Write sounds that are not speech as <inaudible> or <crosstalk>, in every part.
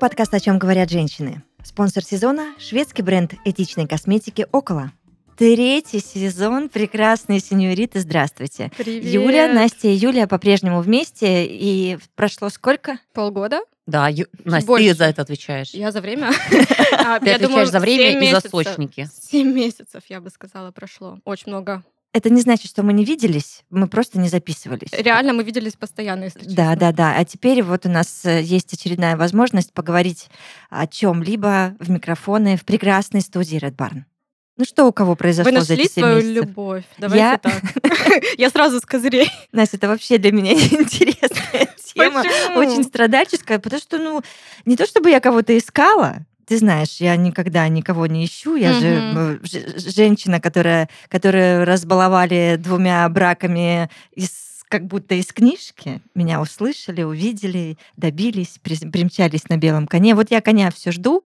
подкаст «О чем говорят женщины». Спонсор сезона – шведский бренд этичной косметики «Около». Третий сезон «Прекрасные сеньориты». Здравствуйте. Привет. Юля, Настя и Юлия по-прежнему вместе. И прошло сколько? Полгода? Да, Ю... Настя, Больше. ты за это отвечаешь. Я за время. <laughs> А, Ты я отвечаешь думаю, за время и за сочники. Семь месяцев, я бы сказала, прошло. Очень много. Это не значит, что мы не виделись, мы просто не записывались. Реально, мы виделись постоянно, если честно. Да, да, да. А теперь вот у нас э, есть очередная возможность поговорить о чем-либо в микрофоны в прекрасной студии Red Barn. Ну что у кого произошло Вы за эти нашли свою месяцев? любовь. Давайте Я- так. <laughs> Я сразу с козырей. Настя, это вообще для меня <laughs> интересная тема. Почему? Очень страдальческая, потому что, ну, не то чтобы я кого-то искала, ты знаешь, я никогда никого не ищу. Я же э, женщина, которая, которую разбаловали двумя браками из как будто из книжки. Меня услышали, увидели, добились, при- примчались на белом коне. Вот я коня все жду,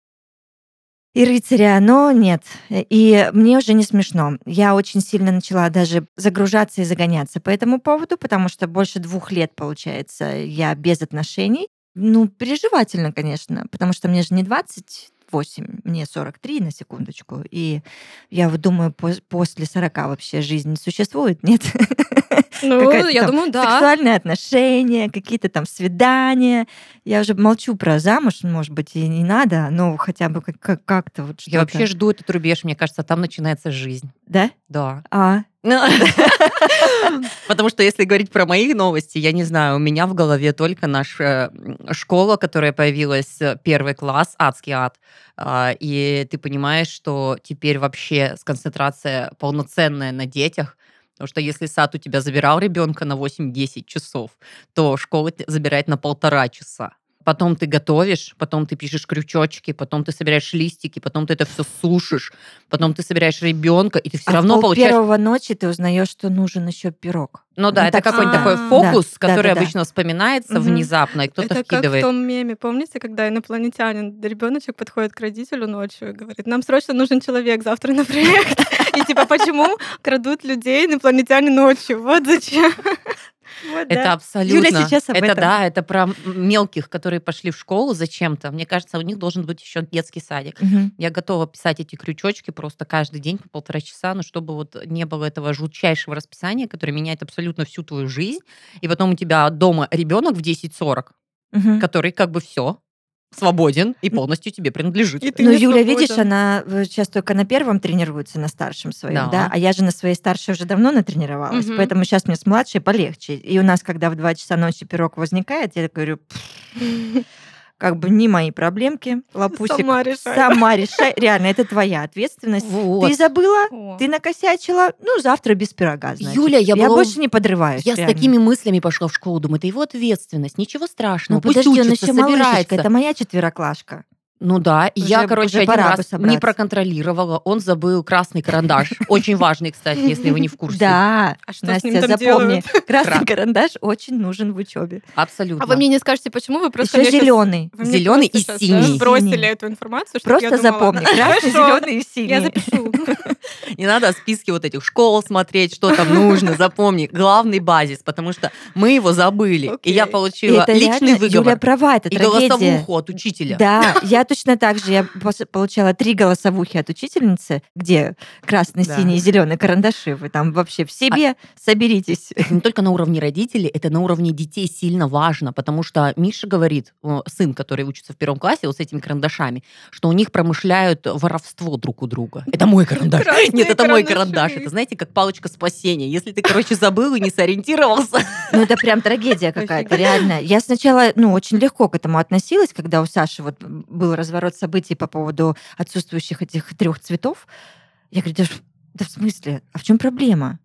и рыцаря, но нет. И мне уже не смешно. Я очень сильно начала даже загружаться и загоняться по этому поводу, потому что больше двух лет, получается, я без отношений. Ну, переживательно, конечно, потому что мне же не 28, мне 43 на секундочку. И я вот думаю, пос- после 40 вообще жизнь существует, <laughs> нет? Ну, я там думаю, да. Сексуальные отношения, какие-то там свидания. Я уже молчу про замуж, может быть, и не надо, но хотя бы как- как- как-то вот что-то. Я вообще жду этот рубеж, мне кажется, там начинается жизнь. Да? Да. А, <laughs> Потому что если говорить про мои новости, я не знаю, у меня в голове только наша м, школа, которая появилась, э, первый класс, адский ад. А, И ты понимаешь, что теперь вообще сконцентрация полноценная на детях, Потому что если сад у тебя забирал ребенка на 8-10 часов, то школа забирает на полтора часа. Потом ты готовишь, потом ты пишешь крючочки, потом ты собираешь листики, потом ты это все сушишь, потом ты собираешь ребенка, и ты все а равно в получаешь первого ночи ты узнаешь, что нужен еще пирог. ну да, Ну, это так какой-то такой фокус, Да, который да, да, да. обычно вспоминается Мгм. внезапно, и кто-то Это как в вкидывает. том меме, помните, когда инопланетянин, ребеночек подходит к родителю ночью и говорит, нам срочно нужен человек завтра на проект. И типа, почему крадут людей инопланетяне ночью? Вот зачем. Вот, Это да. абсолютно. Юля сейчас об это этом. да, это про мелких, которые пошли в школу зачем-то. Мне кажется, у них должен быть еще детский садик. Мгм. Я готова писать эти крючочки просто каждый день по полтора часа, но чтобы вот не было этого жутчайшего расписания, которое меняет абсолютно всю твою жизнь. И потом у тебя дома ребенок в 10.40, Мгм. который как бы все свободен и полностью тебе принадлежит. И Ну, не Юля, свободен. видишь, она э, сейчас только на первом тренируется, на старшем своем, да. Да. А я же на своей старшей уже давно натренировалась, Мгм. поэтому сейчас мне с младшей полегче. И у нас, когда в 2 часа ночи пирог возникает, я говорю, «Пф, как бы не мои проблемки, лапусик. Сама решай. Сама решай. Реально, это твоя ответственность. Вот. Ты забыла, О. ты накосячила, ну, завтра без пирога, значит. Юля, я была больше не подрываюсь. Я с реально. такими мыслями пошла в школу, думаю, это его ответственность, ничего страшного, Ну, пусть подожди, он еще малышечка, собирается. это моя четвероклашка. Ну да, и я, Уже- короче, уже один пора бы раз не собраться. проконтролировала, он забыл красный карандаш. Очень важный, кстати, если вы не в курсе. Да, А что с Настя, ним там запомни, делают? красный Кра- карандаш очень нужен в учебе. Абсолютно. А вы мне не скажете, почему вы просто... Еще зеленый. просто и синий. Синий. эту информацию, чтобы Просто я думала, запомни, <laughs> красный, Хорошо, зеленый и синий. Я запишу. <laughs> Не надо списки вот этих школ смотреть, что там нужно, <laughs> запомни. Главный базис, потому что мы его забыли. И я получила это личный реально, выговор Юля права, это и трагедия. голосовуху от учителя. Да, я точно так же. Я получала три голосовухи от учительницы, где красный, Да. синий, зеленый карандаши. Вы там вообще в себе соберитесь. <laughs> Это не только на уровне родителей, это на уровне детей сильно важно, потому что Миша говорит, э, сын, который учится в первом классе, вот с этими карандашами, что у них промышляют воровство друг у друга. Это мой карандаш. Нет, это мой карандаш. Это, знаете, как палочка спасения. Если ты, короче, забыл и не сориентировался. Ну, это прям трагедия какая-то, реально. Я сначала, ну, очень легко к этому относилась, когда у Саши вот был разворот событий по поводу отсутствующих этих трех цветов. Я говорю, да в смысле? А в чем проблема?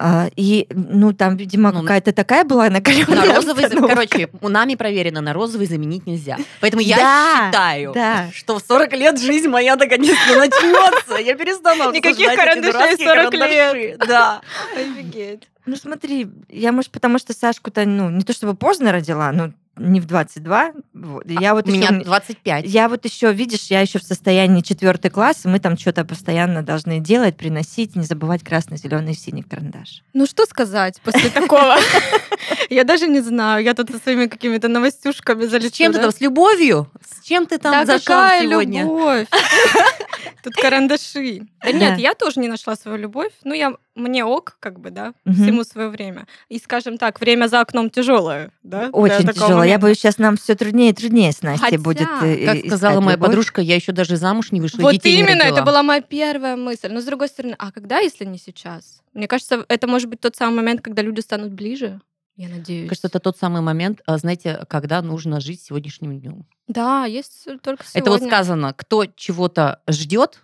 А, и, ну, там, видимо, Ну, какая-то такая была накаленная На розовый, обстановка. короче, у нами проверено, на розовый заменить нельзя. Поэтому я Да, считаю, да. что в 40 лет жизнь моя наконец-то начнется. Я перестану <laughs> Никаких карандашей дурацкие 40 карандаши. Да. Офигеть. Ну, смотри, я, может, потому что Сашку-то, ну, не то чтобы поздно родила, но не в 22. Вот. Я вот У меня еще, 25. я вот еще, видишь, я еще в состоянии четвертый класс, и мы там что-то постоянно должны делать, приносить, не забывать красный, зеленый, синий карандаш. Ну что сказать после такого? <laughs> Я даже не знаю. Я тут со своими какими-то новостюшками залечу. С чем ты там? С любовью? С чем ты там какая сегодня? любовь? <laughs> Тут карандаши. Да Да. нет, я тоже не нашла свою любовь. Ну, я мне ок, как бы, да, Мгм. всему свое время. И, скажем так, время за окном тяжелое, да? Очень такого тяжело. Я боюсь, сейчас нам все труднее и труднее с Настей Хотя, будет. э, Как сказала моя любовь. подружка, я еще даже замуж не вышла, Вот детей не именно, это родила. была моя первая мысль. Но с другой стороны, а когда, если не сейчас? Мне кажется, это может быть тот самый момент, когда люди станут ближе. Я надеюсь. Мне кажется, это тот самый момент, а, знаете, когда нужно жить сегодняшним днем. Да, есть только сегодня. Это вот сказано, кто чего-то ждет,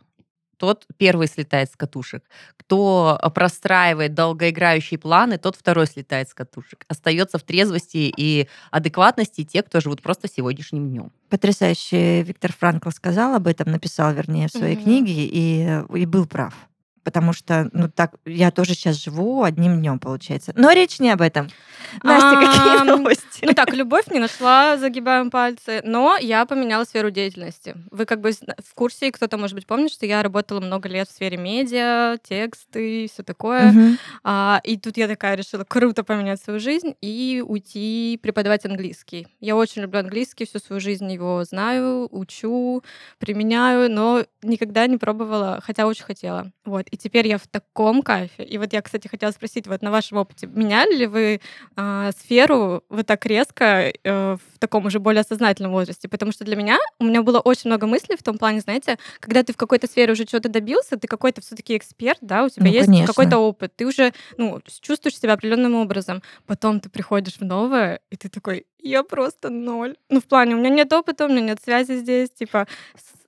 тот первый слетает с катушек. Кто а, простраивает долгоиграющие планы, тот второй слетает с катушек. Остается в трезвости и адекватности те, кто живут просто сегодняшним днем. Потрясающе Виктор Франкл сказал об этом, написал, вернее, в своей Мгм. книге, и, и был прав. Потому что, ну так, я тоже сейчас живу одним днем, получается. Но речь не об этом. Настя, какие новости? Ну так, любовь не нашла, загибаем пальцы, но я поменяла сферу деятельности. Вы как бы в курсе, кто-то, может быть, помнит, что я работала много лет в сфере медиа, тексты, все такое. А, и тут я такая решила круто поменять свою жизнь и уйти преподавать английский. Я очень люблю английский, всю свою жизнь его знаю, учу, применяю, но никогда не пробовала, хотя очень хотела. Вот. И теперь я в таком кайфе. И вот я, кстати, хотела спросить, вот на вашем опыте, меняли ли вы а, сферу вот так резко э, в таком уже более сознательном возрасте? Потому что для меня, у меня было очень много мыслей в том плане, знаете, когда ты в какой-то сфере уже чего-то добился, ты какой-то все-таки эксперт, да, у тебя Ну, есть конечно. какой-то опыт, ты уже ну, чувствуешь себя определенным образом. Потом ты приходишь в новое, и ты такой, я просто ноль. Ну, в плане, у меня нет опыта, у меня нет связи здесь, типа,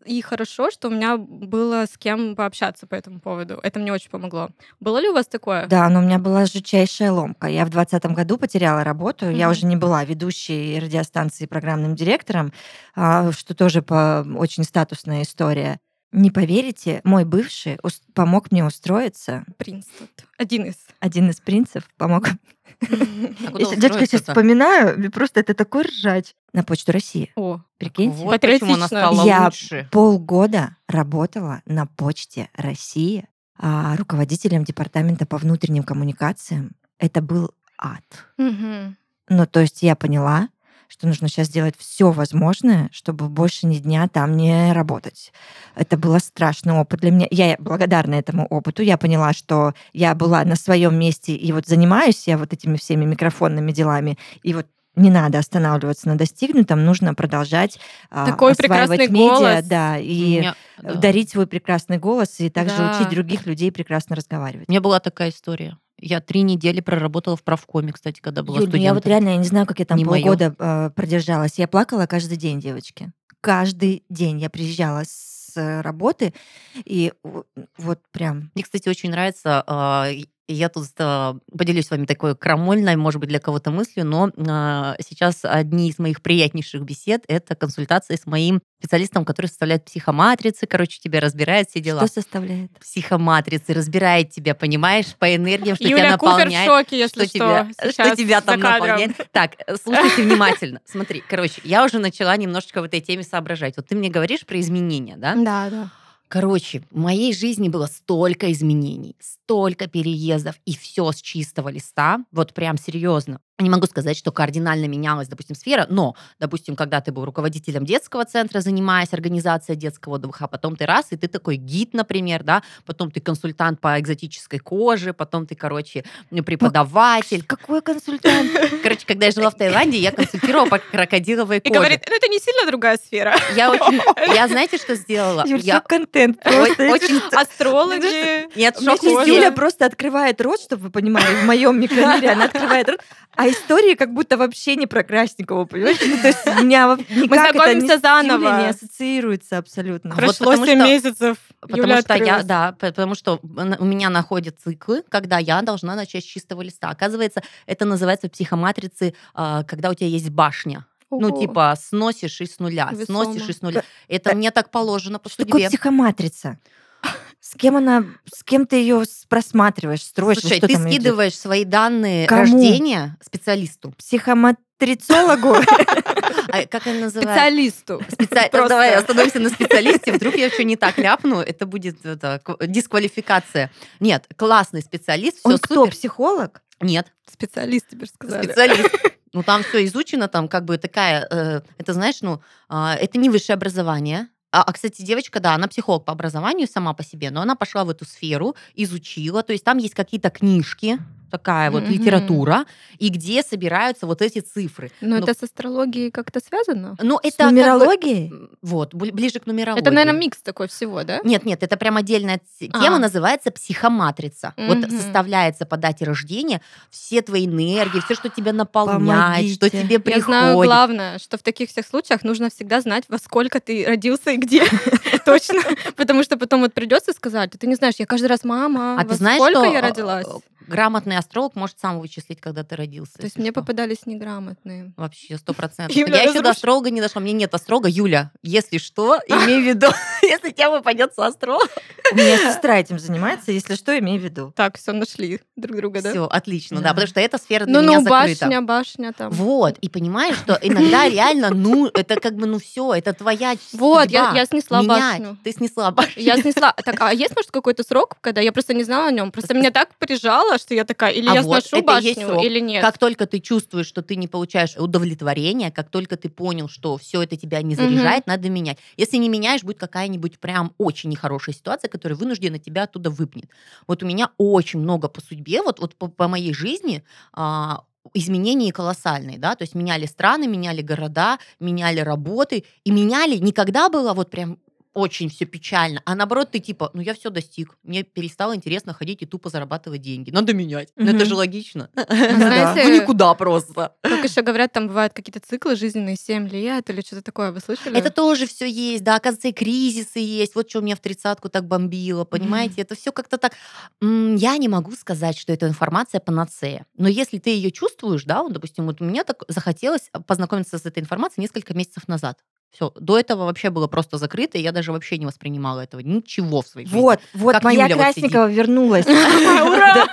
и хорошо, что у меня было с кем пообщаться по этому поводу. Это мне очень помогло. Было ли у вас такое? Да, но у меня была жутчайшая ломка. Я в двадцатом году потеряла работу. Я Мгм. уже не была ведущей радиостанции программным директором, а, что тоже по очень статусная история. Не поверите, мой бывший ус- помог мне устроиться. Принц тут. Один из. Один из принцев помог. А дочка сейчас вспоминаю, просто это такой ржач. На почту России. О, Прикиньте. Вот почему она стала Я лучше. полгода работала на почте России а, руководителем департамента по внутренним коммуникациям. Это был ад. мгм. Ну, то есть я поняла, что нужно сейчас сделать все возможное, чтобы больше ни дня там не работать. Это был страшный опыт для меня. Я благодарна этому опыту. Я поняла, что я была на своем месте и вот занимаюсь я вот этими всеми микрофонными делами. И вот не надо останавливаться на достигнутом, нужно продолжать а, Такой осваивать прекрасный медиа, голос. да, и меня- да. дарить свой прекрасный голос и также Да. учить других людей прекрасно разговаривать. У меня была такая история. Я три недели проработала в правкоме, кстати, когда была Юль, ну я вот студентом. реально я не знаю, как я там Не моё. полгода э, продержалась. Я плакала каждый день, девочки. Каждый день я приезжала с работы, и вот прям... Мне, кстати, очень нравится, а, я тут а, поделюсь с вами такой крамольной, может быть, для кого-то мыслью, но а, сейчас одни из моих приятнейших бесед — это консультации с моим специалистом, который составляет психоматрицы, короче, тебя разбирает все дела. Что составляет? Психоматрицы, разбирает тебя, понимаешь, по энергиям, что тебя Юля Купер в наполняет. шоке, если что, что. тебя, что сейчас тебя там кадром. наполняет. Так, слушайте внимательно. Смотри, короче, я уже начала немножечко в этой теме соображать. Вот ты мне говоришь про изменения, да? Да, да. Короче, в моей жизни было столько изменений, столько переездов, и все с чистого листа, вот прям серьезно. Не могу сказать, что кардинально менялась, допустим, сфера, но, допустим, когда ты был руководителем детского центра, занимаясь организацией детского отдыха, а потом ты раз, и ты такой гид, например, да, потом ты консультант по экзотической коже, потом ты, короче, преподаватель. Какой консультант? <laughs> Короче, когда я жила в Таиланде, я консультировала по крокодиловой И коже. говорит, ну это не сильно другая сфера. Я очень... <laughs> Я знаете, что сделала? Я контент просто. очень... Астрологи. Нет, шок. Юля просто открывает рот, чтобы вы понимали, в моем микромире она открывает рот, а истории как будто вообще не про Красникова, понимаете? Ну, то есть у меня вот никак <laughs> это не знакомимся с заново. Не ассоциируется абсолютно. Вот Прошло потому 7 что- месяцев. Потому Юля что я, да, потому что у меня находят циклы, когда я должна начать с чистого листа. Оказывается, это называется в психоматрице, а, когда у тебя есть башня. Ну, Ого. типа, сносишь и с нуля, Весомо. сносишь и с нуля. Это мне так положено по Что такое судьбе. психоматрица? С кем она, с кем ты ее просматриваешь, строишь? Слушай, что ты там идет? скидываешь свои данные Кому? рождения специалисту. Психомотрицологу? <laughs> А как она называется? Специалисту. <laughs> Давай остановимся на специалисте. Вдруг я что не так ляпну, это будет это, к- дисквалификация. Нет, классный специалист, все Он кто, психолог? Нет, Специалист теперь сказали. специалист. <laughs> Ну, там все изучено, там как бы такая, э, это знаешь, ну, а, это не высшее образование. А, а, кстати, девочка, да, она психолог по образованию сама по себе, но она пошла в эту сферу, изучила, то есть там есть какие-то книжки, такая вот Мгм. литература, и где собираются вот эти цифры. Но Ну, это с астрологией как-то связано? Ну, это С как бы- нумерологией? вот, бли- ближе к нумерологии. Это, наверное, микс такой всего, да? Нет, нет, это прям отдельная т- А. тема, называется психоматрица. Вот Мгм. составляется по дате рождения все твои энергии, все, что тебя наполняет, что Помогите. тебе Я приходит. знаю главное, что в таких всех случаях нужно всегда знать, во сколько ты родился и где. <laughs> Точно. Потому что потом вот придется сказать, «А ты не знаешь, я каждый раз мама, А во сколько что я э, родилась? Грамотный астролог может сам вычислить, когда ты родился. То есть мне что. попадались неграмотные. Вообще, сто <laughs> процентов. Я еще до астролога не дошла. Меня нет астролога. Юля, если что, имей в виду, <laughs> если тебя выпадет со астролога. У меня сестра этим занимается, если что, имей в виду. Так, все нашли друг друга, да? Все, отлично, да, потому что эта сфера для Ну, меня ну, закрыта. башня, башня там. Вот, и понимаешь, что иногда <laughs> реально, ну, это как бы, ну все, это твоя Вот, я, снесла башню. Ты снесла башню. Я снесла. Так, а есть, может, какой-то срок, когда я просто не знала о нем? Просто меня так прижало, что я такая, или А я вот, сношу башню, или нет. Как только ты чувствуешь, что ты не получаешь удовлетворения, как только ты понял, что все это тебя не заряжает, надо менять. Если не меняешь, будет какая-нибудь прям очень нехорошая ситуация, которая вынуждена тебя оттуда выпнет. Вот у меня очень много по судьбе, вот, вот по, по моей жизни а, изменения колоссальные, да, то есть меняли страны, меняли города, меняли работы, и меняли, никогда было вот прям очень все печально, а наоборот ты типа, ну я все достиг, мне перестало интересно ходить и тупо зарабатывать деньги, надо менять, ну это же логично. Знаете, Ну <laughs> никуда просто. Как еще говорят, там бывают какие-то циклы жизненные 7 лет или что-то такое, вы слышали? Это тоже все есть, да, оказывается, и кризисы есть. Вот что меня в тридцатку так бомбило, понимаете? Это все как-то так... Я не могу сказать, что эта информация панацея. Но если ты ее чувствуешь, да, вот, допустим, вот мне так захотелось познакомиться с этой информацией несколько месяцев назад. Все, до этого вообще было просто закрыто, и я даже вообще не воспринимала этого ничего в своей жизни. Вот, вот, Как моя Юля вот Красникова вернулась. <laughs> Ура!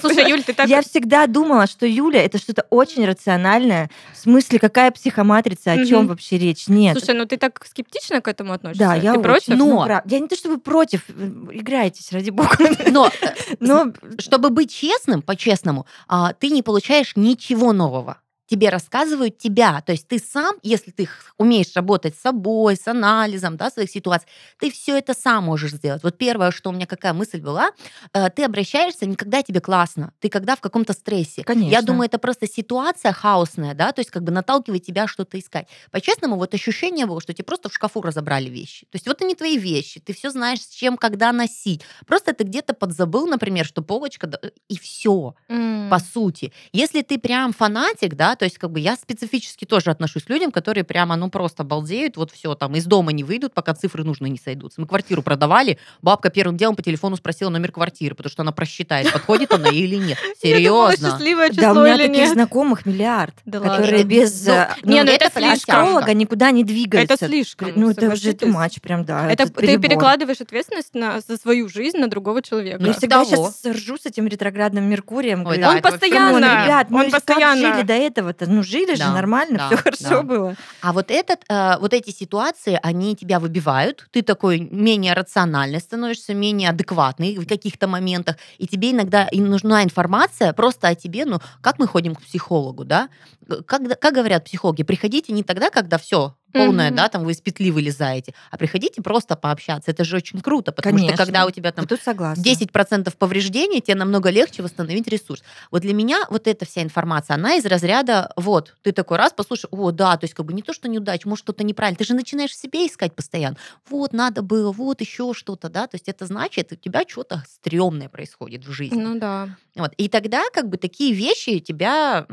Слушай, Юль, ты так... Я всегда думала, что Юля это что-то очень рациональное. В смысле, какая психоматрица, о чем вообще речь? Нет. Слушай, ну ты так скептично к этому относишься? да, я против? Ну, Но- Я не то чтобы против, э, играйтесь, ради бога. Но э, <laughs> Но чтобы быть честным, по-честному, а, ты не получаешь ничего нового. Тебе рассказывают тебя. То есть ты сам, если ты умеешь работать с собой, с анализом да, своих ситуаций, ты все это сам можешь сделать. Вот первое, что у меня какая мысль была, э, ты обращаешься не когда тебе классно, ты когда в каком-то стрессе. Я Конечно. думаю, это просто ситуация хаосная, да, то есть как бы наталкивает тебя что-то искать. По-честному, вот ощущение было, что тебе просто в шкафу разобрали вещи. То есть вот они твои вещи, ты все знаешь, с чем, когда носить. Просто ты где-то подзабыл, например, что полочка, и все М. по сути. Если ты прям фанатик, да, то есть как бы я специфически тоже отношусь к людям, которые прямо, ну просто балдеют, вот все, там из дома не выйдут, пока цифры нужные не сойдутся. Мы квартиру продавали, бабка первым делом по телефону спросила номер квартиры, потому что она просчитает, подходит она или нет. <laughs> Я думала, Серьезно. счастливое Да, у меня или таких нет. знакомых миллиард, Да которые ладно. без Ну, э, не, ну это прям слишком. астролога никуда не двигаются. Это слишком, Ну, это уже too much, прям, да. Это ты перекладываешь ответственность на, за свою жизнь на другого человека. Ну, я Да. всегда сейчас ржу с этим ретроградным Меркурием. Ой, говорю, да, он это постоянно, «Come on, ребят, мы постоянно. жили до этого-то? Ну, жили же Да, нормально, да, все хорошо да. было. А вот этот, э, вот эти ситуации, они тебя выбивают, ты такой менее рациональный становишься, менее адекватный в каких-то моментах, и тебе иногда и нужна информация просто о тебе, ну, как мы ходим к психологу, да? Как, как говорят психологи, приходите не тогда, когда все полное, Мгм. да, там вы из петли вылезаете, а приходите просто пообщаться. Это же очень круто, потому Конечно. что когда у тебя там Тут согласна. 10% повреждений, тебе намного легче восстановить ресурс. Вот для меня вот эта вся информация, она из разряда, вот, ты такой раз послушай, о, да, то есть как бы не то, что неудача, может, что-то неправильно, ты же начинаешь в себе искать постоянно. Вот, надо было, вот, еще что-то, да, то есть это значит, у тебя что-то стрёмное происходит в жизни. Ну да. Вот. И тогда как бы такие вещи тебя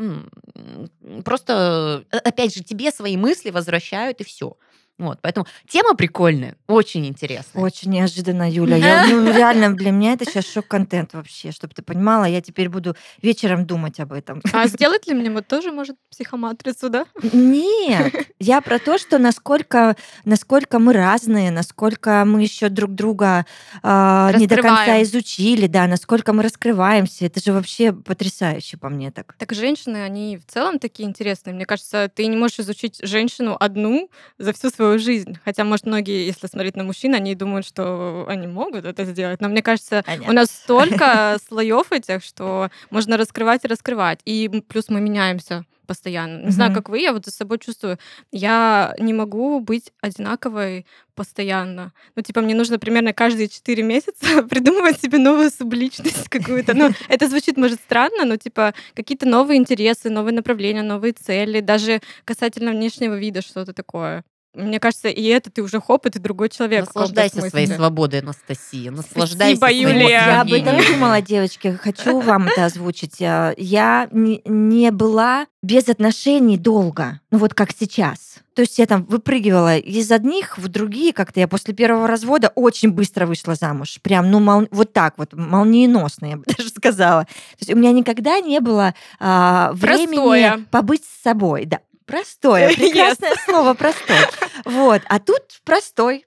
просто, э, опять же, тебе свои мысли возвращают, и все. Вот, поэтому тема прикольная, очень интересная. Очень неожиданно, Юля. Я, ну, реально, для меня это сейчас шок-контент вообще, чтобы ты понимала. Я теперь буду вечером думать об этом. А сделать ли мне вот тоже, может, психоматрицу, да? Нет, я про то, что насколько, насколько мы разные, насколько мы еще друг друга э, не до конца изучили, да, насколько мы раскрываемся. Это же вообще потрясающе по мне так. Так женщины, они в целом такие интересные. Мне кажется, ты не можешь изучить женщину одну за всю свою жизнь. Хотя, может, многие, если смотреть на мужчин, они думают, что они могут это сделать. Но мне кажется, Понятно. у нас столько <laughs> слоев этих, что можно раскрывать и раскрывать. И плюс мы меняемся постоянно. Не знаю, Мгм. как вы, я вот за собой чувствую, я не могу быть одинаковой постоянно. Ну, типа, мне нужно примерно каждые 4 месяца <laughs> придумывать себе новую субличность <laughs> какую-то. Ну, это звучит, может, странно, но, типа, какие-то новые интересы, новые направления, новые цели, даже касательно внешнего вида что-то такое. Мне кажется, и это ты уже хоп, и ты другой человек. Наслаждайся своей свободой, Анастасия. Наслаждайся Спасибо, Юлия. Я об этом думала, девочки. Хочу вам это озвучить. Э, Я не, не была без отношений долго, ну вот как сейчас. То есть я там выпрыгивала из одних в другие, как-то я после первого развода очень быстро вышла замуж. Прям, ну, мол- вот так вот, молниеносно, я бы <laughs> даже сказала. То есть у меня никогда не было а, времени Простое. побыть с собой. Да, простое, <laughs> Yes. прекрасное слово, простой. Вот, а тут простой.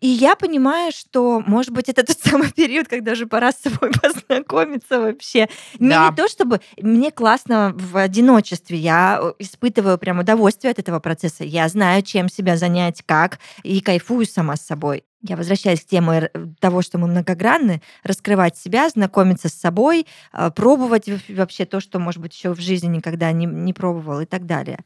И я понимаю, что, может быть, это <laughs> тот самый период, когда уже пора с собой <laughs> познакомиться вообще. Не, Да. не то, чтобы мне классно в одиночестве, я э, испытываю прям удовольствие от этого процесса. Я знаю, чем себя занять, как, и кайфую сама с собой. Я возвращаюсь к теме э, того, что мы многогранны, раскрывать себя, знакомиться с собой, э, пробовать вообще то, что, может быть, еще в жизни никогда не, не пробовал и так далее.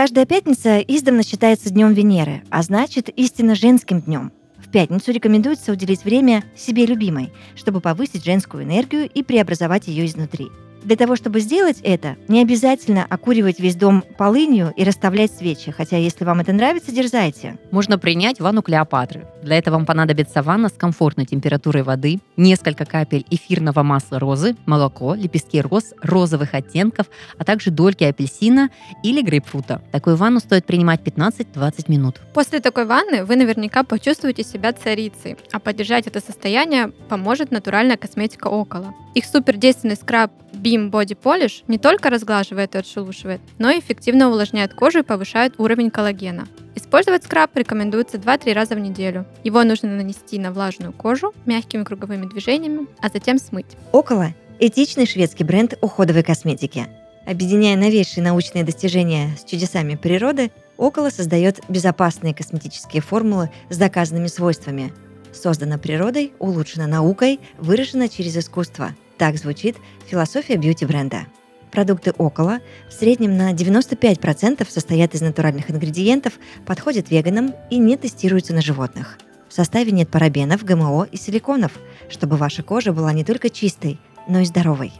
Каждая пятница издавна считается днем Венеры, а значит истинно женским днем. В пятницу рекомендуется уделить время себе любимой, чтобы повысить женскую энергию и преобразовать ее изнутри. Для того, чтобы сделать это, не обязательно окуривать весь дом полынью и расставлять свечи, хотя если вам это нравится, дерзайте. Можно принять ванну Клеопатры. Для этого вам понадобится ванна с комфортной температурой воды, несколько капель эфирного масла розы, молоко, лепестки роз розовых оттенков, а также дольки апельсина или грейпфрута. Такую ванну стоит принимать 15-20 минут. После такой ванны вы наверняка почувствуете себя царицей, а поддержать это состояние поможет натуральная косметика около. Их супердейственный скраб Beam Body Polish не только разглаживает и отшелушивает, но и эффективно увлажняет кожу и повышает уровень коллагена. Использовать скраб рекомендуется 2-3 раза в неделю. Его нужно нанести на влажную кожу мягкими круговыми движениями, а затем смыть. Около – этичный шведский бренд уходовой косметики. Объединяя новейшие научные достижения с чудесами природы, Около создает безопасные косметические формулы с доказанными свойствами. Создана природой, улучшена наукой, выражена через искусство. Так звучит философия бьюти-бренда. Продукты Около в среднем на 95% состоят из натуральных ингредиентов, подходят веганам и не тестируются на животных. В составе нет парабенов, ГМО и силиконов, чтобы ваша кожа была не только чистой, но и здоровой.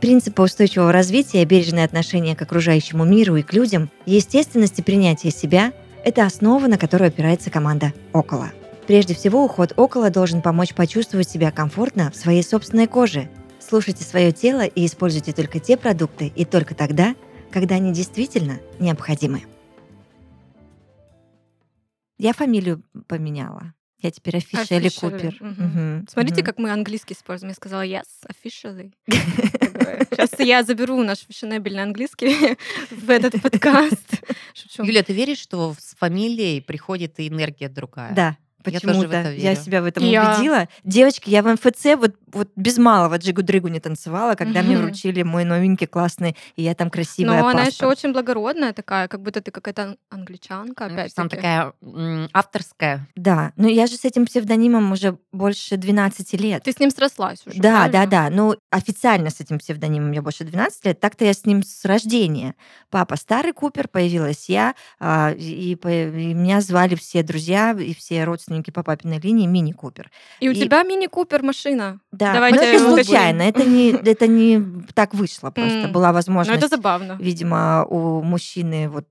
Принципы устойчивого развития, бережное отношение к окружающему миру и к людям, естественность и принятие себя – это основа, на которую опирается команда «Около». Прежде всего, уход около должен помочь почувствовать себя комфортно в своей собственной коже. Слушайте свое тело и используйте только те продукты и только тогда, когда они действительно необходимы. Я фамилию поменяла. Я теперь Офишели Officially, Купер. мгм. Мгм, Смотрите, мгм. как мы английский используем. Я сказала yes, officially. <laughs> Сейчас я заберу наш фешенебельный английский <laughs> в этот подкаст. Шучу. Юля, ты веришь, что с фамилией приходит и энергия другая? Да, Я тоже в почему-то. это Я верю. себя в этом Я- убедила. Девочки, я в МФЦ вот, вот без малого джигу-дрыгу не танцевала, когда мне Мгм. вручили мой новенький классный, и я там красивая Но она еще очень благородная такая, как будто ты какая-то ан- англичанка, Она опять Там такая м, авторская. Да, но я же с этим псевдонимом уже больше 12 лет. Ты с ним срослась уже, Да, да, правильно? да. Ну, официально с этим псевдонимом я больше 12 лет. Так-то я с ним с рождения. Папа старый Купер, появилась я, а, и, по- и меня звали все друзья и все родственники по папиной линии Мини Купер. И у И- тебя мини-купер машина. Да, Да, Давайте но это случайно, это не, это не так вышло просто. Была Ну, возможность, это забавно. видимо, у мужчины вот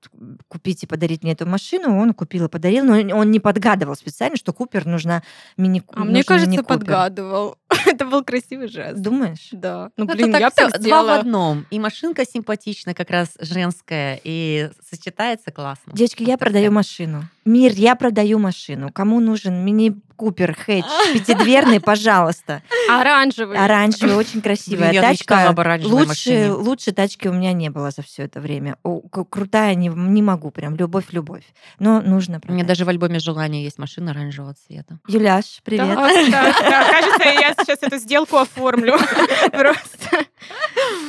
купить и подарить мне эту машину, он купил и подарил, но он не подгадывал специально, что Купер нужна мини А мне кажется, подгадывал. <laughs> Это был красивый жест. Думаешь? Да. Ну, Ну, блин, так я так два в одном. И машинка симпатичная, как раз женская, и сочетается классно. Девочки, я продаю машину. Мир, я продаю машину. Кому нужен мини-купер, хэтч, пятидверный, пожалуйста. Оранжевый. Оранжевый, очень красивая Блин, тачка. Лучше, машине. лучше тачки у меня не было за все это время. О, к- крутая не, не могу, прям любовь-любовь. Но нужно У меня продать. даже в альбоме желания есть машина оранжевого цвета. Юляш, привет. Да, да, да, <laughs> кажется, я сейчас эту сделку оформлю. <laughs> Просто.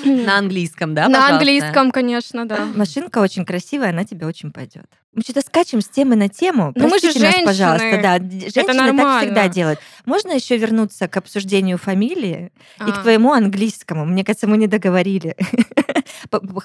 На английском, да? На пожалуйста? английском, конечно, да. Машинка очень красивая, она тебе очень пойдет. Мы что-то скачем с темы на тему. Ну, мы же Простите нас, женщины. пожалуйста. Да, женщины так всегда делают. Можно еще вернуться к обсуждению фамилии и к А. твоему английскому? Мне кажется, мы не договорили. <laughs>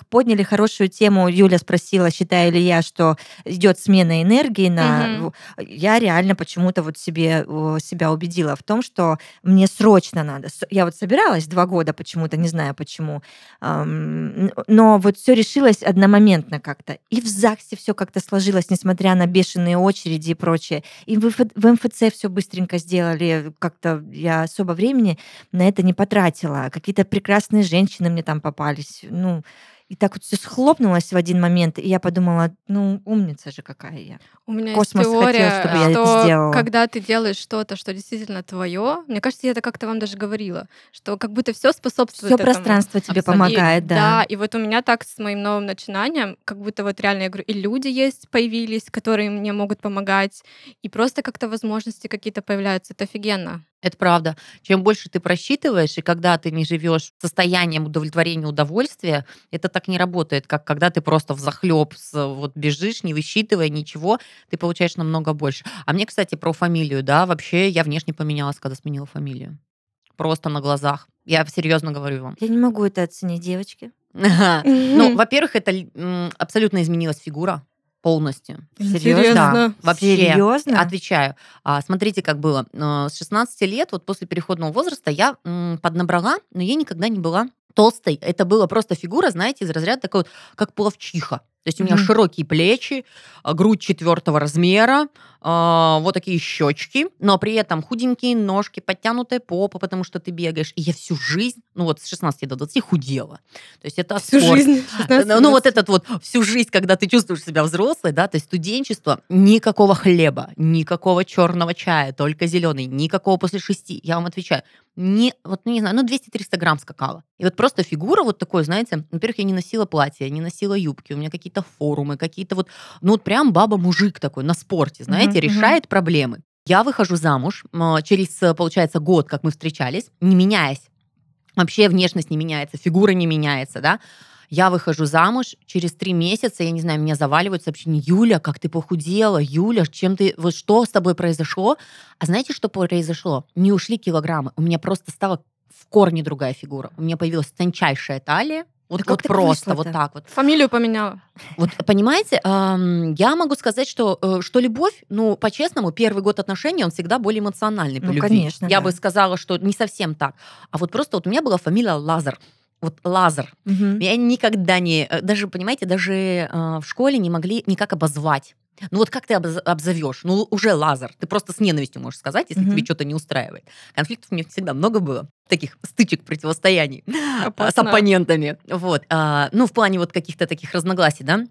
Подняли хорошую тему. Юля спросила, считаю ли я, что идет смена энергии на... Мгм. Я реально почему-то вот себе себя убедила в том, что мне срочно надо. Я вот собиралась два года почему-то, не знаю почему, но вот все решилось одномоментно как-то. И в ЗАГСе все как-то сложилось, несмотря на бешеные очереди и прочее. И в, в МФЦ все быстренько сделали. Как-то я особо времени на это не потратила. Какие-то прекрасные женщины мне там попались. Ну, и так вот все схлопнулось в один момент, и я подумала, ну, умница же какая я. У меня Космос есть хотел, теория, чтобы я это сделала. когда ты делаешь что-то, что действительно твое, мне кажется, я это как-то вам даже говорила, что как будто все способствует Все пространство тебе Абсолютно. помогает, И- да. и вот у меня так с моим новым начинанием, как будто вот реально, я говорю, и люди есть, появились, которые мне могут помогать, и просто как-то возможности какие-то появляются. Это офигенно. Это правда. Чем больше ты просчитываешь, и когда ты не живешь состоянием удовлетворения, удовольствия, это так не работает, как когда ты просто в захлеб вот бежишь, не высчитывая ничего, ты получаешь намного больше. А мне, кстати, про фамилию, да, вообще я внешне поменялась, когда сменила фамилию. Просто на глазах. Я серьезно говорю вам. Я не могу это оценить, девочки. <laughs> Ну, <laughs> во-первых, это абсолютно изменилась фигура полностью. Серьезно? Да, вообще. Серьезно? Отвечаю. А, смотрите, как было. С 16 лет, вот после переходного возраста, я м, поднабрала, но я никогда не была толстой. Это была просто фигура, знаете, из разряда такой, вот, как пловчиха. То есть у меня Мгм. широкие плечи, а, грудь четвертого размера, а, вот такие щечки, но при этом худенькие ножки, подтянутая попа, потому что ты бегаешь. И я всю жизнь, ну вот с 16 до 20 худела. То есть это Всю спорт. жизнь. 16 Ну, ну, вот 20. этот вот всю жизнь, когда ты чувствуешь себя взрослой, да, то есть студенчество, никакого хлеба, никакого черного чая, только зеленый, никакого после шести, я вам отвечаю. Не, вот, ну, не знаю, ну, 200-300 грамм скакала. И вот просто фигура вот такой, знаете, во-первых, я не носила платья, не носила юбки, у меня какие-то форумы, какие-то вот, ну, вот прям баба-мужик такой на спорте, знаете, мгм. решает проблемы. Я выхожу замуж через, э, получается, год, как мы встречались, не меняясь. Вообще внешность не меняется, фигура не меняется, да. Я выхожу замуж, через три месяца, я не знаю, меня заваливают сообщения, Юля, как ты похудела, Юля, чем ты, вот что с тобой произошло? А знаете, что произошло? Не ушли килограммы, у меня просто стала в корне другая фигура. У меня появилась тончайшая талия, вот, как вот так просто, вот так вот. Фамилию поменяла. Вот понимаете, ам, я могу сказать, что, э, что любовь, ну, по-честному, первый год отношений, он всегда более эмоциональный по Ну, любви. конечно, Я да. бы сказала, что не совсем так. А вот просто вот у меня была фамилия Лазар. Вот Лазар. Мгм. Я никогда не... э, Даже, понимаете, даже э, в школе не могли никак обозвать. Ну вот как ты обзовешь? Ну уже Лазар. Ты просто с ненавистью можешь сказать, если Мгм. тебе что-то не устраивает. Конфликтов мне всегда много было. Таких стычек, противостояний а, <laughs> с Опасно. оппонентами. Вот. а, Ну, в плане вот каких-то таких разногласий, да.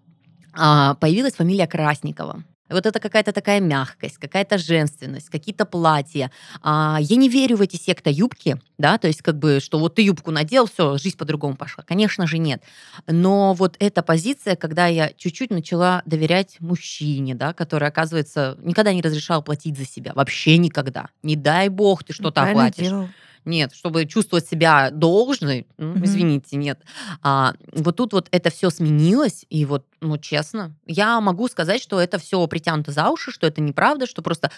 А, Появилась фамилия Красникова. Вот это какая-то такая мягкость, какая-то женственность, какие-то платья. А, я не верю в эти секта-юбки, да, то есть как бы, что вот ты юбку надел, все, жизнь по-другому пошла. Конечно же нет. Но вот эта позиция, когда я чуть-чуть начала доверять мужчине, да, который, оказывается, никогда не разрешал платить за себя. Вообще никогда. Не дай бог ты что-то оплатишь. делал. Нет, чтобы чувствовать себя должной, ну, Мгм. извините, нет. А, вот тут вот это все сменилось, и вот, ну, честно, я могу сказать, что это все притянуто за уши, что это неправда, что просто...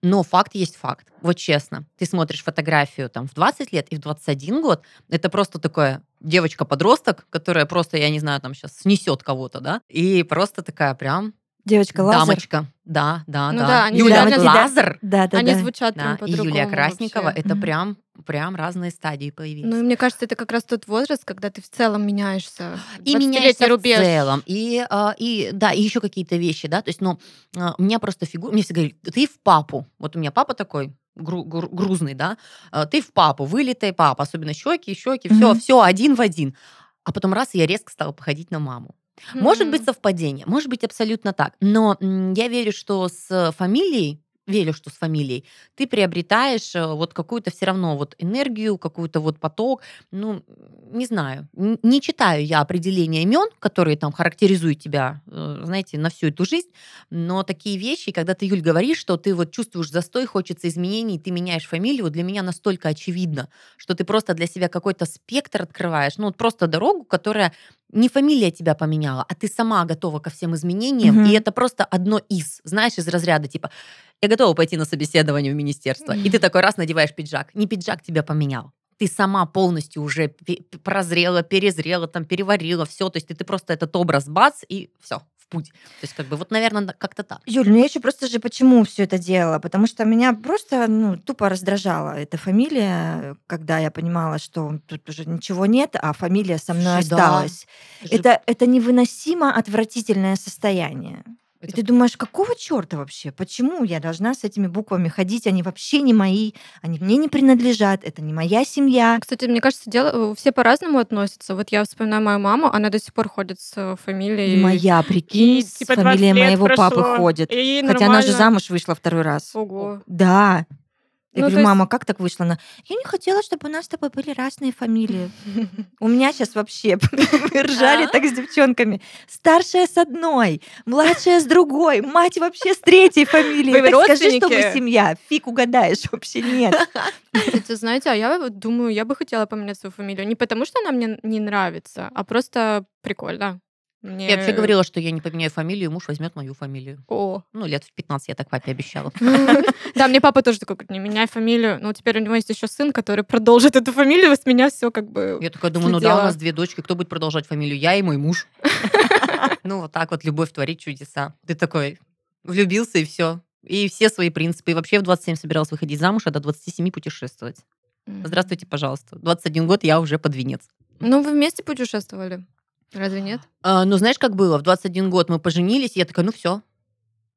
Но факт есть факт. Вот честно, ты смотришь фотографию там в 20 лет и в 21 год, это просто такая девочка-подросток, которая просто, я не знаю, там сейчас снесет кого-то, да, и просто такая прям Девочка Лазар. Дамочка. Да, да, Ну да. да, они Юля реально Лазар. Да, да, Они да. звучат Да, прям и по-другому Юлия Красникова. вообще. Это прям, прям разные стадии появились. Ну, и мне кажется, это как раз тот возраст, когда ты в целом меняешься. и 20-летний меняется в рубеж. целом. И, а, и да, и еще какие-то вещи, да. То есть, ну, а, у меня просто фигура... Мне все говорят, ты в папу. Вот у меня папа такой гру- гру- грузный, да. а, Ты в папу, вылитый папа. Особенно щеки, щеки, все, Мгм. все один в один. А потом раз, я резко стала походить на маму. Может быть совпадение, может быть абсолютно так. Но я верю, что с фамилией, верю, что с фамилией ты приобретаешь э, вот какую-то все равно вот энергию, какую-то вот поток. Ну, не знаю, не читаю я определения имен, которые там характеризуют тебя, э, знаете, на всю эту жизнь, но такие вещи, когда ты, Юль, говоришь, что ты вот чувствуешь застой, хочется изменений, ты меняешь фамилию, для меня настолько очевидно, что ты просто для себя какой-то спектр открываешь, ну, вот просто дорогу, которая не фамилия тебя поменяла, а ты сама готова ко всем изменениям, Мгм. и это просто одно из, знаешь, из разряда типа я готова пойти на собеседование в министерство, и ты такой раз надеваешь пиджак, не пиджак тебя поменял, ты сама полностью уже прозрела, перезрела, там переварила все, то есть ты, ты просто этот образ бац и все в путь. То есть как бы вот, наверное, как-то так. Юль, ну я еще просто же почему все это делала? Потому что меня просто ну, тупо раздражала эта фамилия, когда я понимала, что тут уже ничего нет, а фамилия со мной да. осталась. Это же- Это, это невыносимо отвратительное состояние. И это ты думаешь, какого черта вообще? Почему я должна с этими буквами ходить? Они вообще не мои, они мне не принадлежат, это не моя семья. Кстати, мне кажется, дело, все по-разному относятся. Вот я вспоминаю мою маму, она до сих пор ходит с э, фамилией. Моя, прикинь, И, с типа, 20 фамилией лет моего папы прошло, ходит. и Хотя она же нормально. замуж вышла второй раз. Ого. Да. Я Ну, говорю, то есть- мама, как так вышло? Она, я не хотела, чтобы у нас с тобой были разные фамилии. <laughs> У меня сейчас вообще <laughs> мы ржали так с девчонками. Старшая с одной, младшая с другой, мать вообще с третьей фамилией. Так скажи, что мы семья. Фиг угадаешь, вообще нет. <laughs> Кстати, знаете, а я вот думаю, я бы хотела поменять свою фамилию. Не потому, что она мне не нравится, а просто прикольно. Мне... Я вообще говорила, что я не поменяю фамилию, муж возьмет мою фамилию. О. Ну, лет в 15 я так папе обещала. <laughs> Да, мне папа тоже такой говорит, не меняй фамилию. Но теперь у него есть еще сын, который продолжит эту фамилию, с меня все как бы... Я такая думаю, ну да, у нас две дочки, кто будет продолжать фамилию? Я и мой муж. <laughs> Ну, вот так вот любовь творит чудеса. Ты такой влюбился и все. И все свои принципы. И вообще в 27 собиралась выходить замуж, а до 27 путешествовать. Здравствуйте, пожалуйста. 21 год, я уже под венец. Ну, вы вместе путешествовали? Разве нет? А, ну, знаешь, как было? В 21 год мы поженились, я такая, ну все.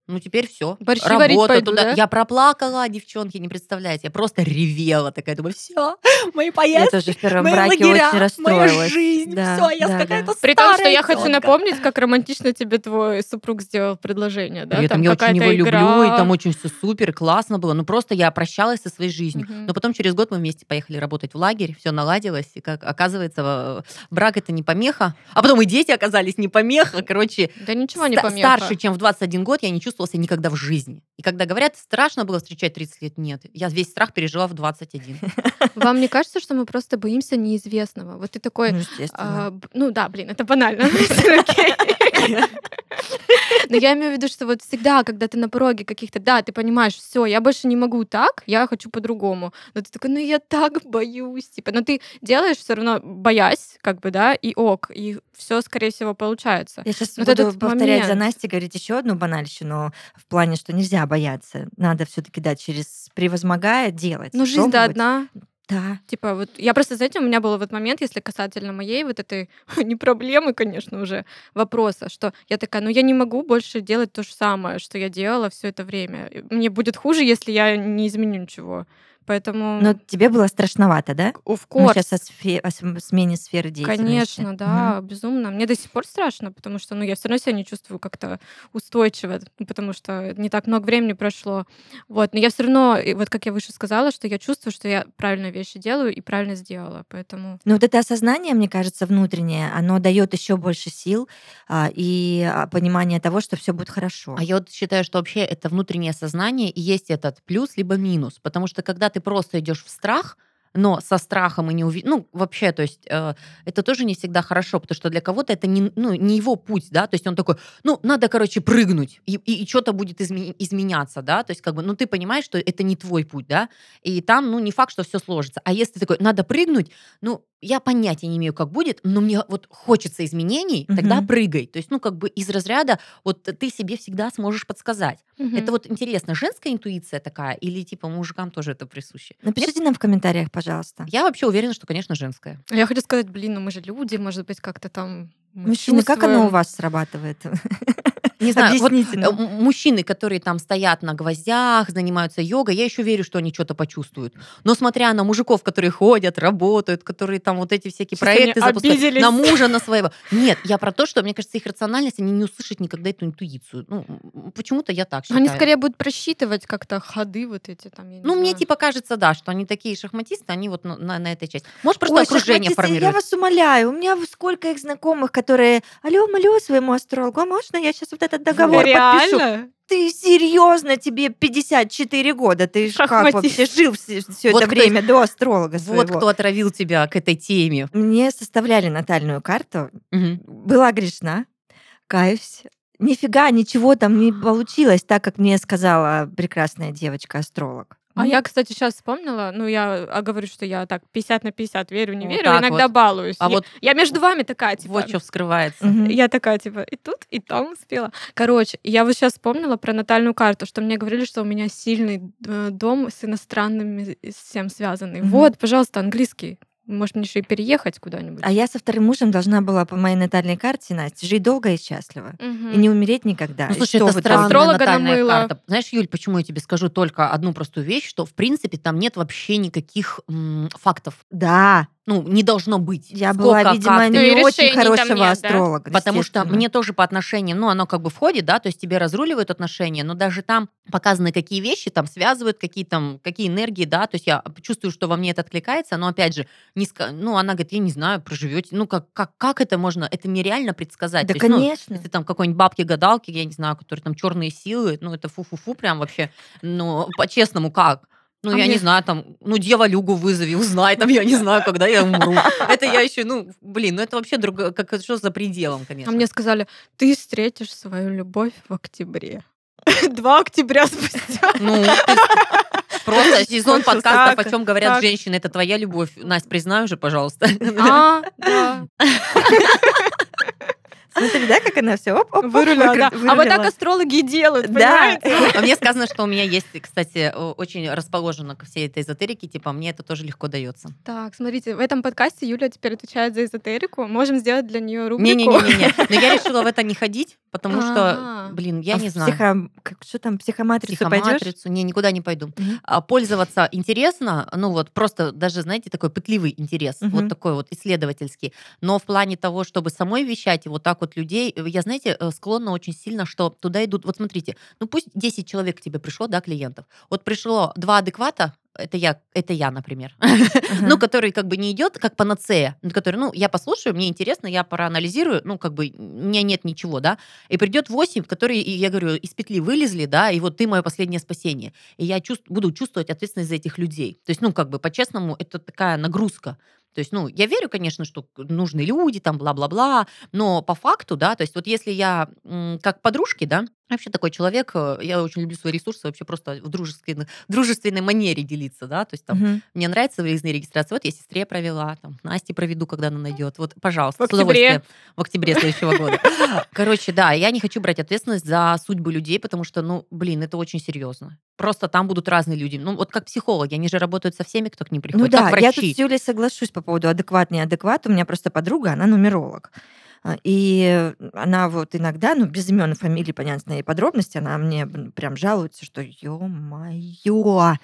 Ну, теперь все. Борщи варить пойду, туда. да? Я проплакала, девчонки, не представляете. Я просто ревела такая, думаю, все, <laughs> мои Я поездки, тоже в первом мои браке лагеря, очень моя расстроилась. жизнь, Да, все, я да, какая-то да. При том, что я хочу тётка. напомнить, как романтично тебе твой супруг сделал предложение, да? При этом Там я очень его люблю, и игра. там очень все супер, классно было. Ну, просто я прощалась со своей жизнью. Мгм. Но потом через год мы вместе поехали работать в лагерь, все наладилось, и как оказывается, брак это не помеха. А потом и дети оказались не помеха. Короче, Да ничего не помеха. старше, чем в 21 год, я не чувствовала себя никогда в жизни. И когда говорят, страшно было встречать 30 лет, нет. Я весь страх пережила в 21. <laughs> Вам не кажется, что мы просто боимся неизвестного? Вот ты такой, Ну, естественно. а, ну да, блин, это банально. <laughs> Но я имею в виду, что вот всегда, когда ты на пороге каких-то, да, ты понимаешь, все, я больше не могу так, я хочу по-другому. Но ты такой, ну я так боюсь, типа, но ты делаешь все равно боясь, как бы, да, и ок, и все, скорее всего, получается. Я сейчас вот буду повторять за момент. Настей, говорить еще одну банальщину в плане, что нельзя бояться. Надо все-таки, да, через превозмогая делать. Ну, жизнь-то одна. Да. Типа, вот я просто, знаете, у меня был вот момент, если касательно моей вот этой, <laughs> не проблемы, конечно, уже, вопроса, что я такая, ну я не могу больше делать то же самое, что я делала все это время. Мне будет хуже, если я не изменю ничего. Поэтому, Но тебе было страшновато, да? of Мы course, сейчас о, сфе- о см- смене сферы деятельности. конечно, да, безумно. Мне до сих пор страшно, потому что, ну, я все равно себя не чувствую как-то устойчиво, ну, потому что не так много времени прошло. Вот, но я все равно, вот как я выше сказала, что я чувствую, что я правильные вещи делаю и правильно сделала, поэтому... Но вот это осознание, мне кажется, внутреннее, оно дает еще больше сил а, и а, понимание того, что все будет хорошо. А я вот считаю, что вообще это внутреннее сознание и есть этот плюс либо минус. Потому что когда ты просто идешь в страх, но со страхом и не уви... Ну, вообще, то есть, э, это тоже не всегда хорошо, потому что для кого-то это не, ну, не его путь, да, то есть он такой, ну, надо, короче, прыгнуть, и, и, что-то будет изме- изменяться, да, то есть, как бы, ну, ты понимаешь, что это не твой путь, да, и там, ну, не факт, что все сложится. А если такой, надо прыгнуть, ну, я понятия не имею, как будет, но мне вот хочется изменений, тогда Мгм. прыгай. То есть, ну, как бы из разряда, вот ты себе всегда сможешь подсказать. Мгм. Это вот интересно, женская интуиция такая или типа мужикам тоже это присуще? Напишите нам в комментариях, пожалуйста. Я вообще уверена, что, конечно, женская. Я хочу сказать, блин, ну мы же люди, может быть, как-то там... мы Мужчины, как оно у чувствуем. вас срабатывает? <laughs> Не знаю, вот э, мужчины, которые там стоят на гвоздях, занимаются йогой, я еще верю, что они что-то почувствуют. Но смотря на мужиков, которые ходят, работают, которые там вот эти всякие Сейчас проекты запускают, обиделись. на мужа, на своего. Нет, я про то, что, мне кажется, их рациональность, они не услышат никогда эту интуицию. Ну, почему-то я так считаю. Они скорее будут просчитывать как-то ходы вот эти там, Ну, мне знаю. типа кажется, да, что они такие шахматисты, они вот на, на- на этой части. Может, просто Ой, окружение формирует. Я вас умоляю, у меня сколько их знакомых, которые, алло, малё, своему астрологу, а можно я сейчас вот этот договор подпишу? Реально? Ты серьезно, тебе 54 года, ты ж как вообще жил все, Вот это кто- время до астролога Вот своего? кто отравил тебя к этой теме. Мне составляли натальную карту, Мгм. была грешна, каюсь. Нифига, ничего там не <gasps> получилось, так как мне сказала прекрасная девочка-астролог. А я, кстати, сейчас вспомнила, ну, я а, говорю, что я так 50 на 50 верю, не Вот верю, иногда вот. балуюсь. А я, вот я между вами такая, типа... вот что вскрывается. Мгм. Я такая, типа, и тут, и там успела. Короче, я вот сейчас вспомнила про натальную карту, что мне говорили, что у меня сильный э, дом с иностранными с всем связанный. Мгм. Вот, пожалуйста, английский. Может, мне еще и переехать куда-нибудь. А я со вторым мужем должна была по моей натальной карте, Настя, жить долго и счастливо. Мгм. И не умереть никогда. Ну, слушай, что это странная Астролога натальная намыла. карта. Знаешь, Юль, почему я тебе скажу только одну простую вещь, что, в принципе, там нет вообще никаких м, фактов. Да, Ну, не должно быть. я Сколько, была, как видимо, ты- Ну, не решений очень хорошего нет, да? астролога. Потому что мне тоже по отношениям, ну, оно как бы входит, да, то есть тебе разруливают отношения, но даже там показаны, какие вещи там связывают, какие там, какие энергии, да, то есть я чувствую, что во мне это откликается, но опять же, не ска- ну, она говорит, я не знаю, проживете, ну, как, как, как это можно, это нереально предсказать. Да, То есть, ну, конечно. если там какой-нибудь бабки-гадалки, я не знаю, которые там черные силы, ну, это фу-фу-фу прям вообще, ну, по-честному, как? Ну, А я мне- не знаю, там, ну, дьяволюгу вызови, узнай, там, я не знаю, когда я умру. Это я еще, ну, блин, ну, это вообще другое, как, что за пределом, конечно. А мне сказали, ты встретишь свою любовь в октябре. <laughs> Два октября спустя. Ну, просто <laughs> сезон Сколько подкастов, о так, чем говорят так. женщины, это твоя любовь. Настя, признай уже, пожалуйста. А, да. <laughs> Смотри, да, как она все оп, оп, оп, Вырулила, да. выкру- А вот так вырулила. астрологи и делают, Да. понимаете? <laughs> А мне сказано, что у меня есть, кстати, очень расположено ко всей этой эзотерике, типа, мне это тоже легко дается. Так, смотрите, в этом подкасте Юля теперь отвечает за эзотерику. Можем сделать для нее рубрику. Не-не-не-не. <laughs> Но я решила в это не ходить, потому что, Ага. блин, я А не знаю. психо- как- Что там, психоматрицу пойдешь? Психоматрицу, не, никуда не пойду. Мгм. А пользоваться интересно, ну вот просто даже, знаете, такой пытливый интерес, Мгм. вот такой вот исследовательский. Но в плане того, чтобы самой вещать и вот так вот людей, э, я, знаете, э, склонна очень сильно, что туда идут, вот смотрите, ну пусть 10 человек к тебе пришло, да, клиентов. Вот пришло два адеквата, это я, это я, например, <laughs> Ага. ну, который как бы не идет как панацея, который, ну, я послушаю, мне интересно, я проанализирую, ну, как бы, у меня нет ничего, да, и придет 8, которые, я говорю, из петли вылезли, да, и вот ты мое последнее спасение. И я чувств- буду чувствовать ответственность за этих людей. То есть, ну, как бы, по-честному, это такая нагрузка. То есть, ну, я верю, конечно, что нужны люди, там, бла-бла-бла, но по факту, да, то есть вот если я как подружки, да, вообще такой человек, э, я очень люблю свои ресурсы вообще просто в дружественной, <laughs> дружественной манере делиться, да, то есть там Мгм. мне нравится выездные регистрации. Вот я сестре провела, там, Насте проведу, когда она найдет. Вот, пожалуйста, В с удовольствием. октябре. В октябре следующего года. <laughs> Короче, да, я не хочу брать ответственность за судьбы людей, потому что, ну, блин, это очень серьезно. Просто там будут разные люди. Ну, вот как психологи, они же работают со всеми, кто к ним Ну приходит, да, как я тут с Юлей соглашусь по поводу адекват, неадекват. У меня просто подруга, она нумеролог. А, И она вот иногда, ну, без имен и фамилий, понятно, и подробностей, она мне прям жалуется, что ё-моё,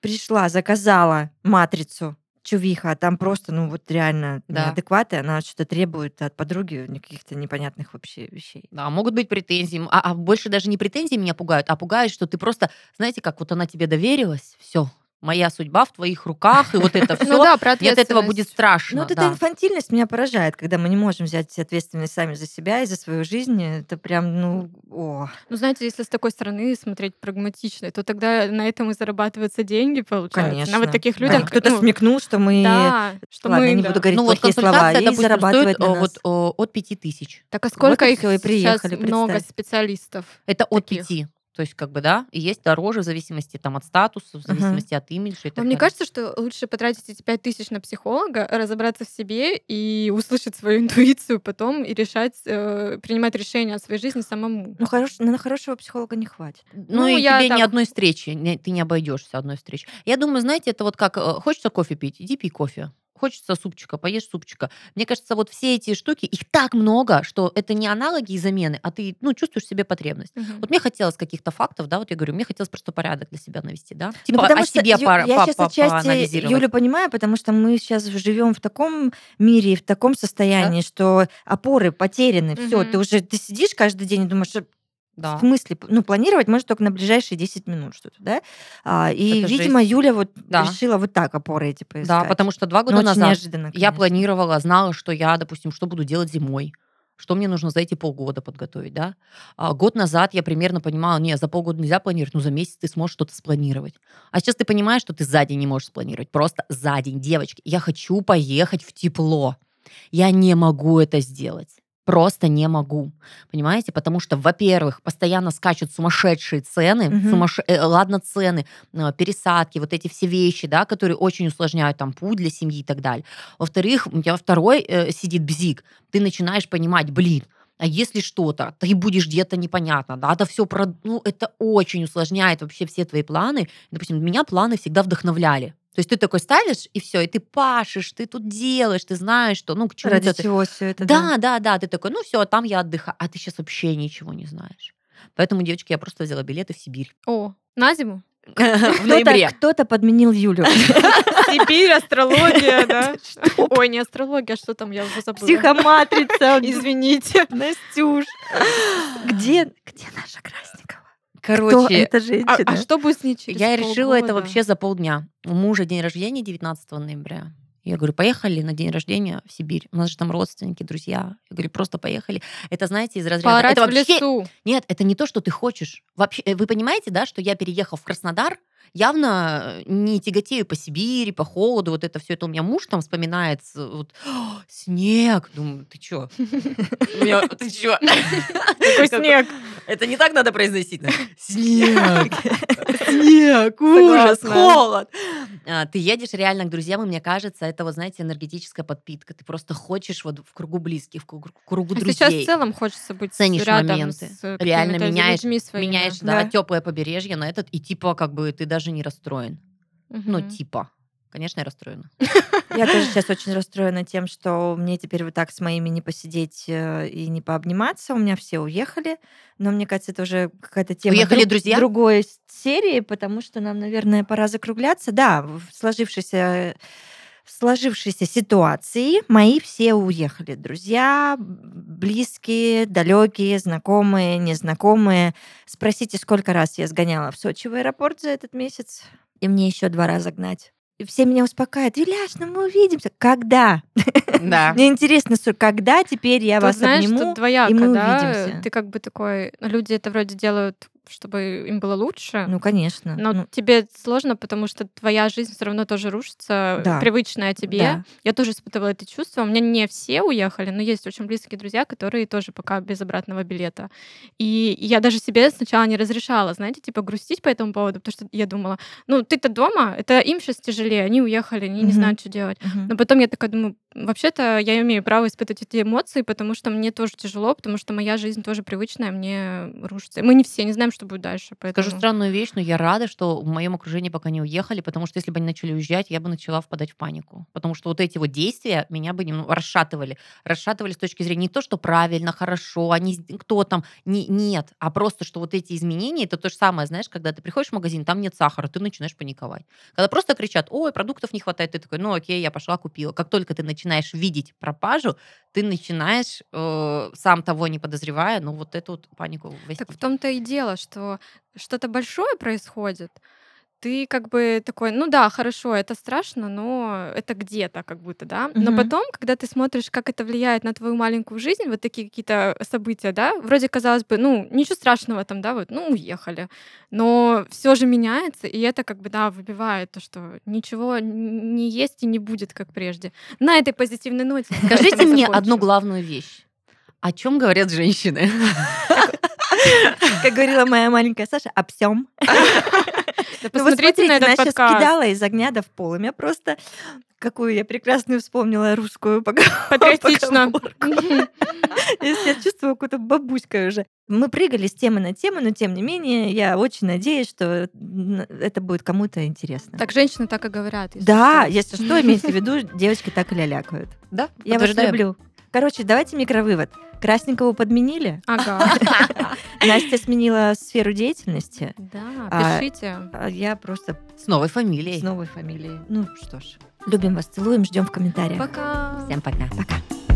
пришла, заказала матрицу, чувиха, а там просто, ну, вот реально Да. неадекваты, она что-то требует от подруги каких-то непонятных вообще вещей. Да, могут быть претензии. А, а больше даже не претензии меня пугают, а пугает, что ты просто, знаете, как вот она тебе доверилась, все, моя судьба в твоих руках, и вот это все. <laughs> Ну да, про Мне от этого будет страшно. Ну, вот да. эта инфантильность меня поражает, когда мы не можем взять ответственность сами за себя и за свою жизнь. Это прям, ну, о. Ну, знаете, если с такой стороны смотреть прагматично, то тогда на этом и зарабатываются деньги, получается. Конечно. На вот таких Да, людях. Кто-то ну, смекнул, что мы... Да, что Ладно, мы... не да. буду говорить Ну вот плохие слова, и допустим, зарабатывает стоит нас. вот о, от 5 тысяч. Так а сколько и их и приехали, сейчас много специалистов? Это от Таких. 5. То есть, как бы, да, и есть дороже в зависимости там от статуса, в зависимости от имиджа и так Но мне далее. кажется, что лучше потратить эти пять тысяч на психолога, разобраться в себе и услышать свою <laughs> интуицию потом и решать, э, принимать решения о своей жизни самому. Ну, хорош, на хорошего психолога не хватит. Ну, Ну, и я тебе ни так- одной встречи, ты не обойдешься одной встречи. Я думаю, знаете, это вот как, э, хочется кофе пить, иди пей кофе. Хочется супчика, поешь супчика. Мне кажется, вот все эти штуки, их так много, что это не аналоги и замены, а ты, ну, чувствуешь себе потребность. Мгм. Вот мне хотелось каких-то фактов, да, вот я говорю, мне хотелось просто порядок для себя навести, да? Ну, Типа потому о что себе Ю- пора- я по- сейчас по- отчасти. Юлю понимаю, потому что мы сейчас живем в таком мире, в таком состоянии, что опоры потеряны. Все, Мгм. ты уже ты сидишь каждый день и думаешь, «Что Да. в смысле, ну, планировать можно только на ближайшие 10 минут что-то, да? А, и, Это видимо, жесть. Юля вот Да. решила вот так опоры эти поискать. Да, потому что два Ну, года очень назад неожиданно, я планировала, знала, что я, допустим, что буду делать зимой, что мне нужно за эти полгода подготовить, да. А год назад я примерно понимала, не, за полгода нельзя планировать, но за месяц ты сможешь что-то спланировать. А сейчас ты понимаешь, что ты за день не можешь спланировать, просто за день. Девочки, я хочу поехать в тепло. Я не могу это сделать. Просто не могу. Понимаете? Потому что, во-первых, постоянно скачут сумасшедшие цены, Мгм. сумасше- э, ладно, цены, э, пересадки, вот эти все вещи, да, которые очень усложняют там путь для семьи и так далее. Во-вторых, у тебя второй э, сидит бзик. Ты начинаешь понимать, блин, а если что-то, ты будешь где-то непонятно, да, это все про... Ну, это очень усложняет вообще все твои планы. Допустим, меня планы всегда вдохновляли. То есть ты такой ставишь, и все, и ты пашешь, ты тут делаешь, ты знаешь, что, ну, к чему Ради ты... чего все это? Да, да, да, ты такой, ну все, там я отдыхаю, а ты сейчас вообще ничего не знаешь. Поэтому, девочки, я просто взяла билеты в Сибирь. О, на зиму? <laughs> В Кто-то, ноябре. кто-то подменил Юлю. <laughs> Сибирь, астрология, <laughs> да? Ой, не астрология, а что там, я уже забыла. Психоматрица. Извините. Настюш. Где, где наша Красникова? Кто Короче, эта А, женщина? а что будет с ней через я решила это полгода? вообще за полдня. У мужа день рождения 19 ноября. Я говорю, поехали на день рождения в Сибирь. У нас же там родственники, друзья. Я говорю, просто поехали. Это, знаете, из разряда... Поорать это в вообще... лесу. Нет, это не то, что ты хочешь. Вообще, э, вы понимаете, да, что я переехал в Краснодар, явно э, не тяготею по Сибири, по холоду, вот это все. Это у меня муж там вспоминает, с- вот, «О, снег. Думаю, ты чё? <laughs> Ты чё? <laughs> Такой Как- снег. Это не так надо произносить. <laughs> Снег. Снег, ужас, холод. А, Ты едешь реально к друзьям, и мне кажется, это вот, знаете, энергетическая подпитка. Ты просто хочешь вот в кругу близких, в кругу кругу А Сейчас в друзей. целом хочется быть Ценишь моменты. Реально меняешь-. Меняешь, Да. теплое побережье на этот, и типа как бы ты даже не расстроен. Ну, Мгм. типа. Конечно, я расстроена. Я тоже сейчас очень расстроена тем, что мне теперь вот так с моими не посидеть э, и не пообниматься. У меня все уехали. Но мне кажется, это уже какая-то тема Уехали друг- друзья? другой с- серии, потому что нам, наверное, пора закругляться. Да, в сложившейся в сложившейся ситуации мои все уехали. Друзья, близкие, далекие, знакомые, незнакомые. Спросите, сколько раз я сгоняла в Сочи в аэропорт за этот месяц, и мне еще два раза гнать. И все меня успокаивают. Юляш, ну мы увидимся. Когда? Да. <laughs> Мне интересно, когда теперь я Тут, вас знаешь, обниму. тут двояко, и мы да? увидимся. Ты как бы такой... ну, Люди это вроде делают, чтобы им было лучше. Ну, конечно. Но Ну, тебе сложно, потому что твоя жизнь все равно тоже рушится, Да. привычная тебе. да. Я тоже испытывала это чувство. У меня не все уехали, но есть очень близкие друзья, которые тоже пока без обратного билета. И я даже себе сначала не разрешала, знаете, типа грустить по этому поводу, потому что я думала, ну ты-то дома, это им сейчас тяжелее, они уехали, они не Мгм. знают, что делать. Мгм. Но потом я такая думаю, вообще-то я имею право испытывать эти эмоции, потому что мне тоже тяжело, потому что моя жизнь тоже привычная, мне рушится. Мы не все не знаем, что будет дальше. Поэтому... Скажу странную вещь, но я рада, что в моем окружении пока не уехали, потому что если бы они начали уезжать, я бы начала впадать в панику. Потому что вот эти вот действия меня бы немного расшатывали. Расшатывали с точки зрения не то, что правильно, хорошо, они с- кто там, не, нет, а просто, что вот эти изменения, это то же самое, знаешь, когда ты приходишь в магазин, там нет сахара, ты начинаешь паниковать. Когда просто кричат, ой, продуктов не хватает, ты такой, ну окей, я пошла купила. Как только ты начинаешь видеть пропажу, ты начинаешь, э, сам того не подозревая, ну вот эту вот панику ввести. Так в том-то и дело, что что-то большое происходит. Ты как бы такой, ну да, хорошо, это страшно, но это где-то как будто, да. Но Мгм. потом, когда ты смотришь, как это влияет на твою маленькую жизнь, вот такие какие-то события, да, вроде казалось бы, ну ничего страшного там, да, вот, ну уехали, но все же меняется, и это как бы да выбивает то, что ничего не есть и не будет как прежде. На этой позитивной ноте. <laughs> Скажите мне одну главную вещь. О чем говорят женщины? <laughs> <laughs> Как говорила моя маленькая Саша, обсем. Да <laughs> Ну вот посмотрите на этот сейчас подкаст. кидала из огня до в полымя просто. Какую я прекрасную вспомнила русскую <laughs> поговорку. Патриотично. Я себя чувствую какой-то бабуськой уже. Мы прыгали с темы на тему, но тем не менее я очень надеюсь, что это будет кому-то интересно. Так женщины так и говорят. если Да, что. если что, имейте в виду, девочки так и лялякают. Да, Я вас люблю. Короче, давайте микровывод. Красненького подменили, Ага. <laughs> Настя сменила сферу деятельности, Да, А, пишите. а я просто С новой фамилией. с новой фамилией. Ну что ж, любим вас, целуем, ждем в комментариях. Пока. Всем пока. Пока.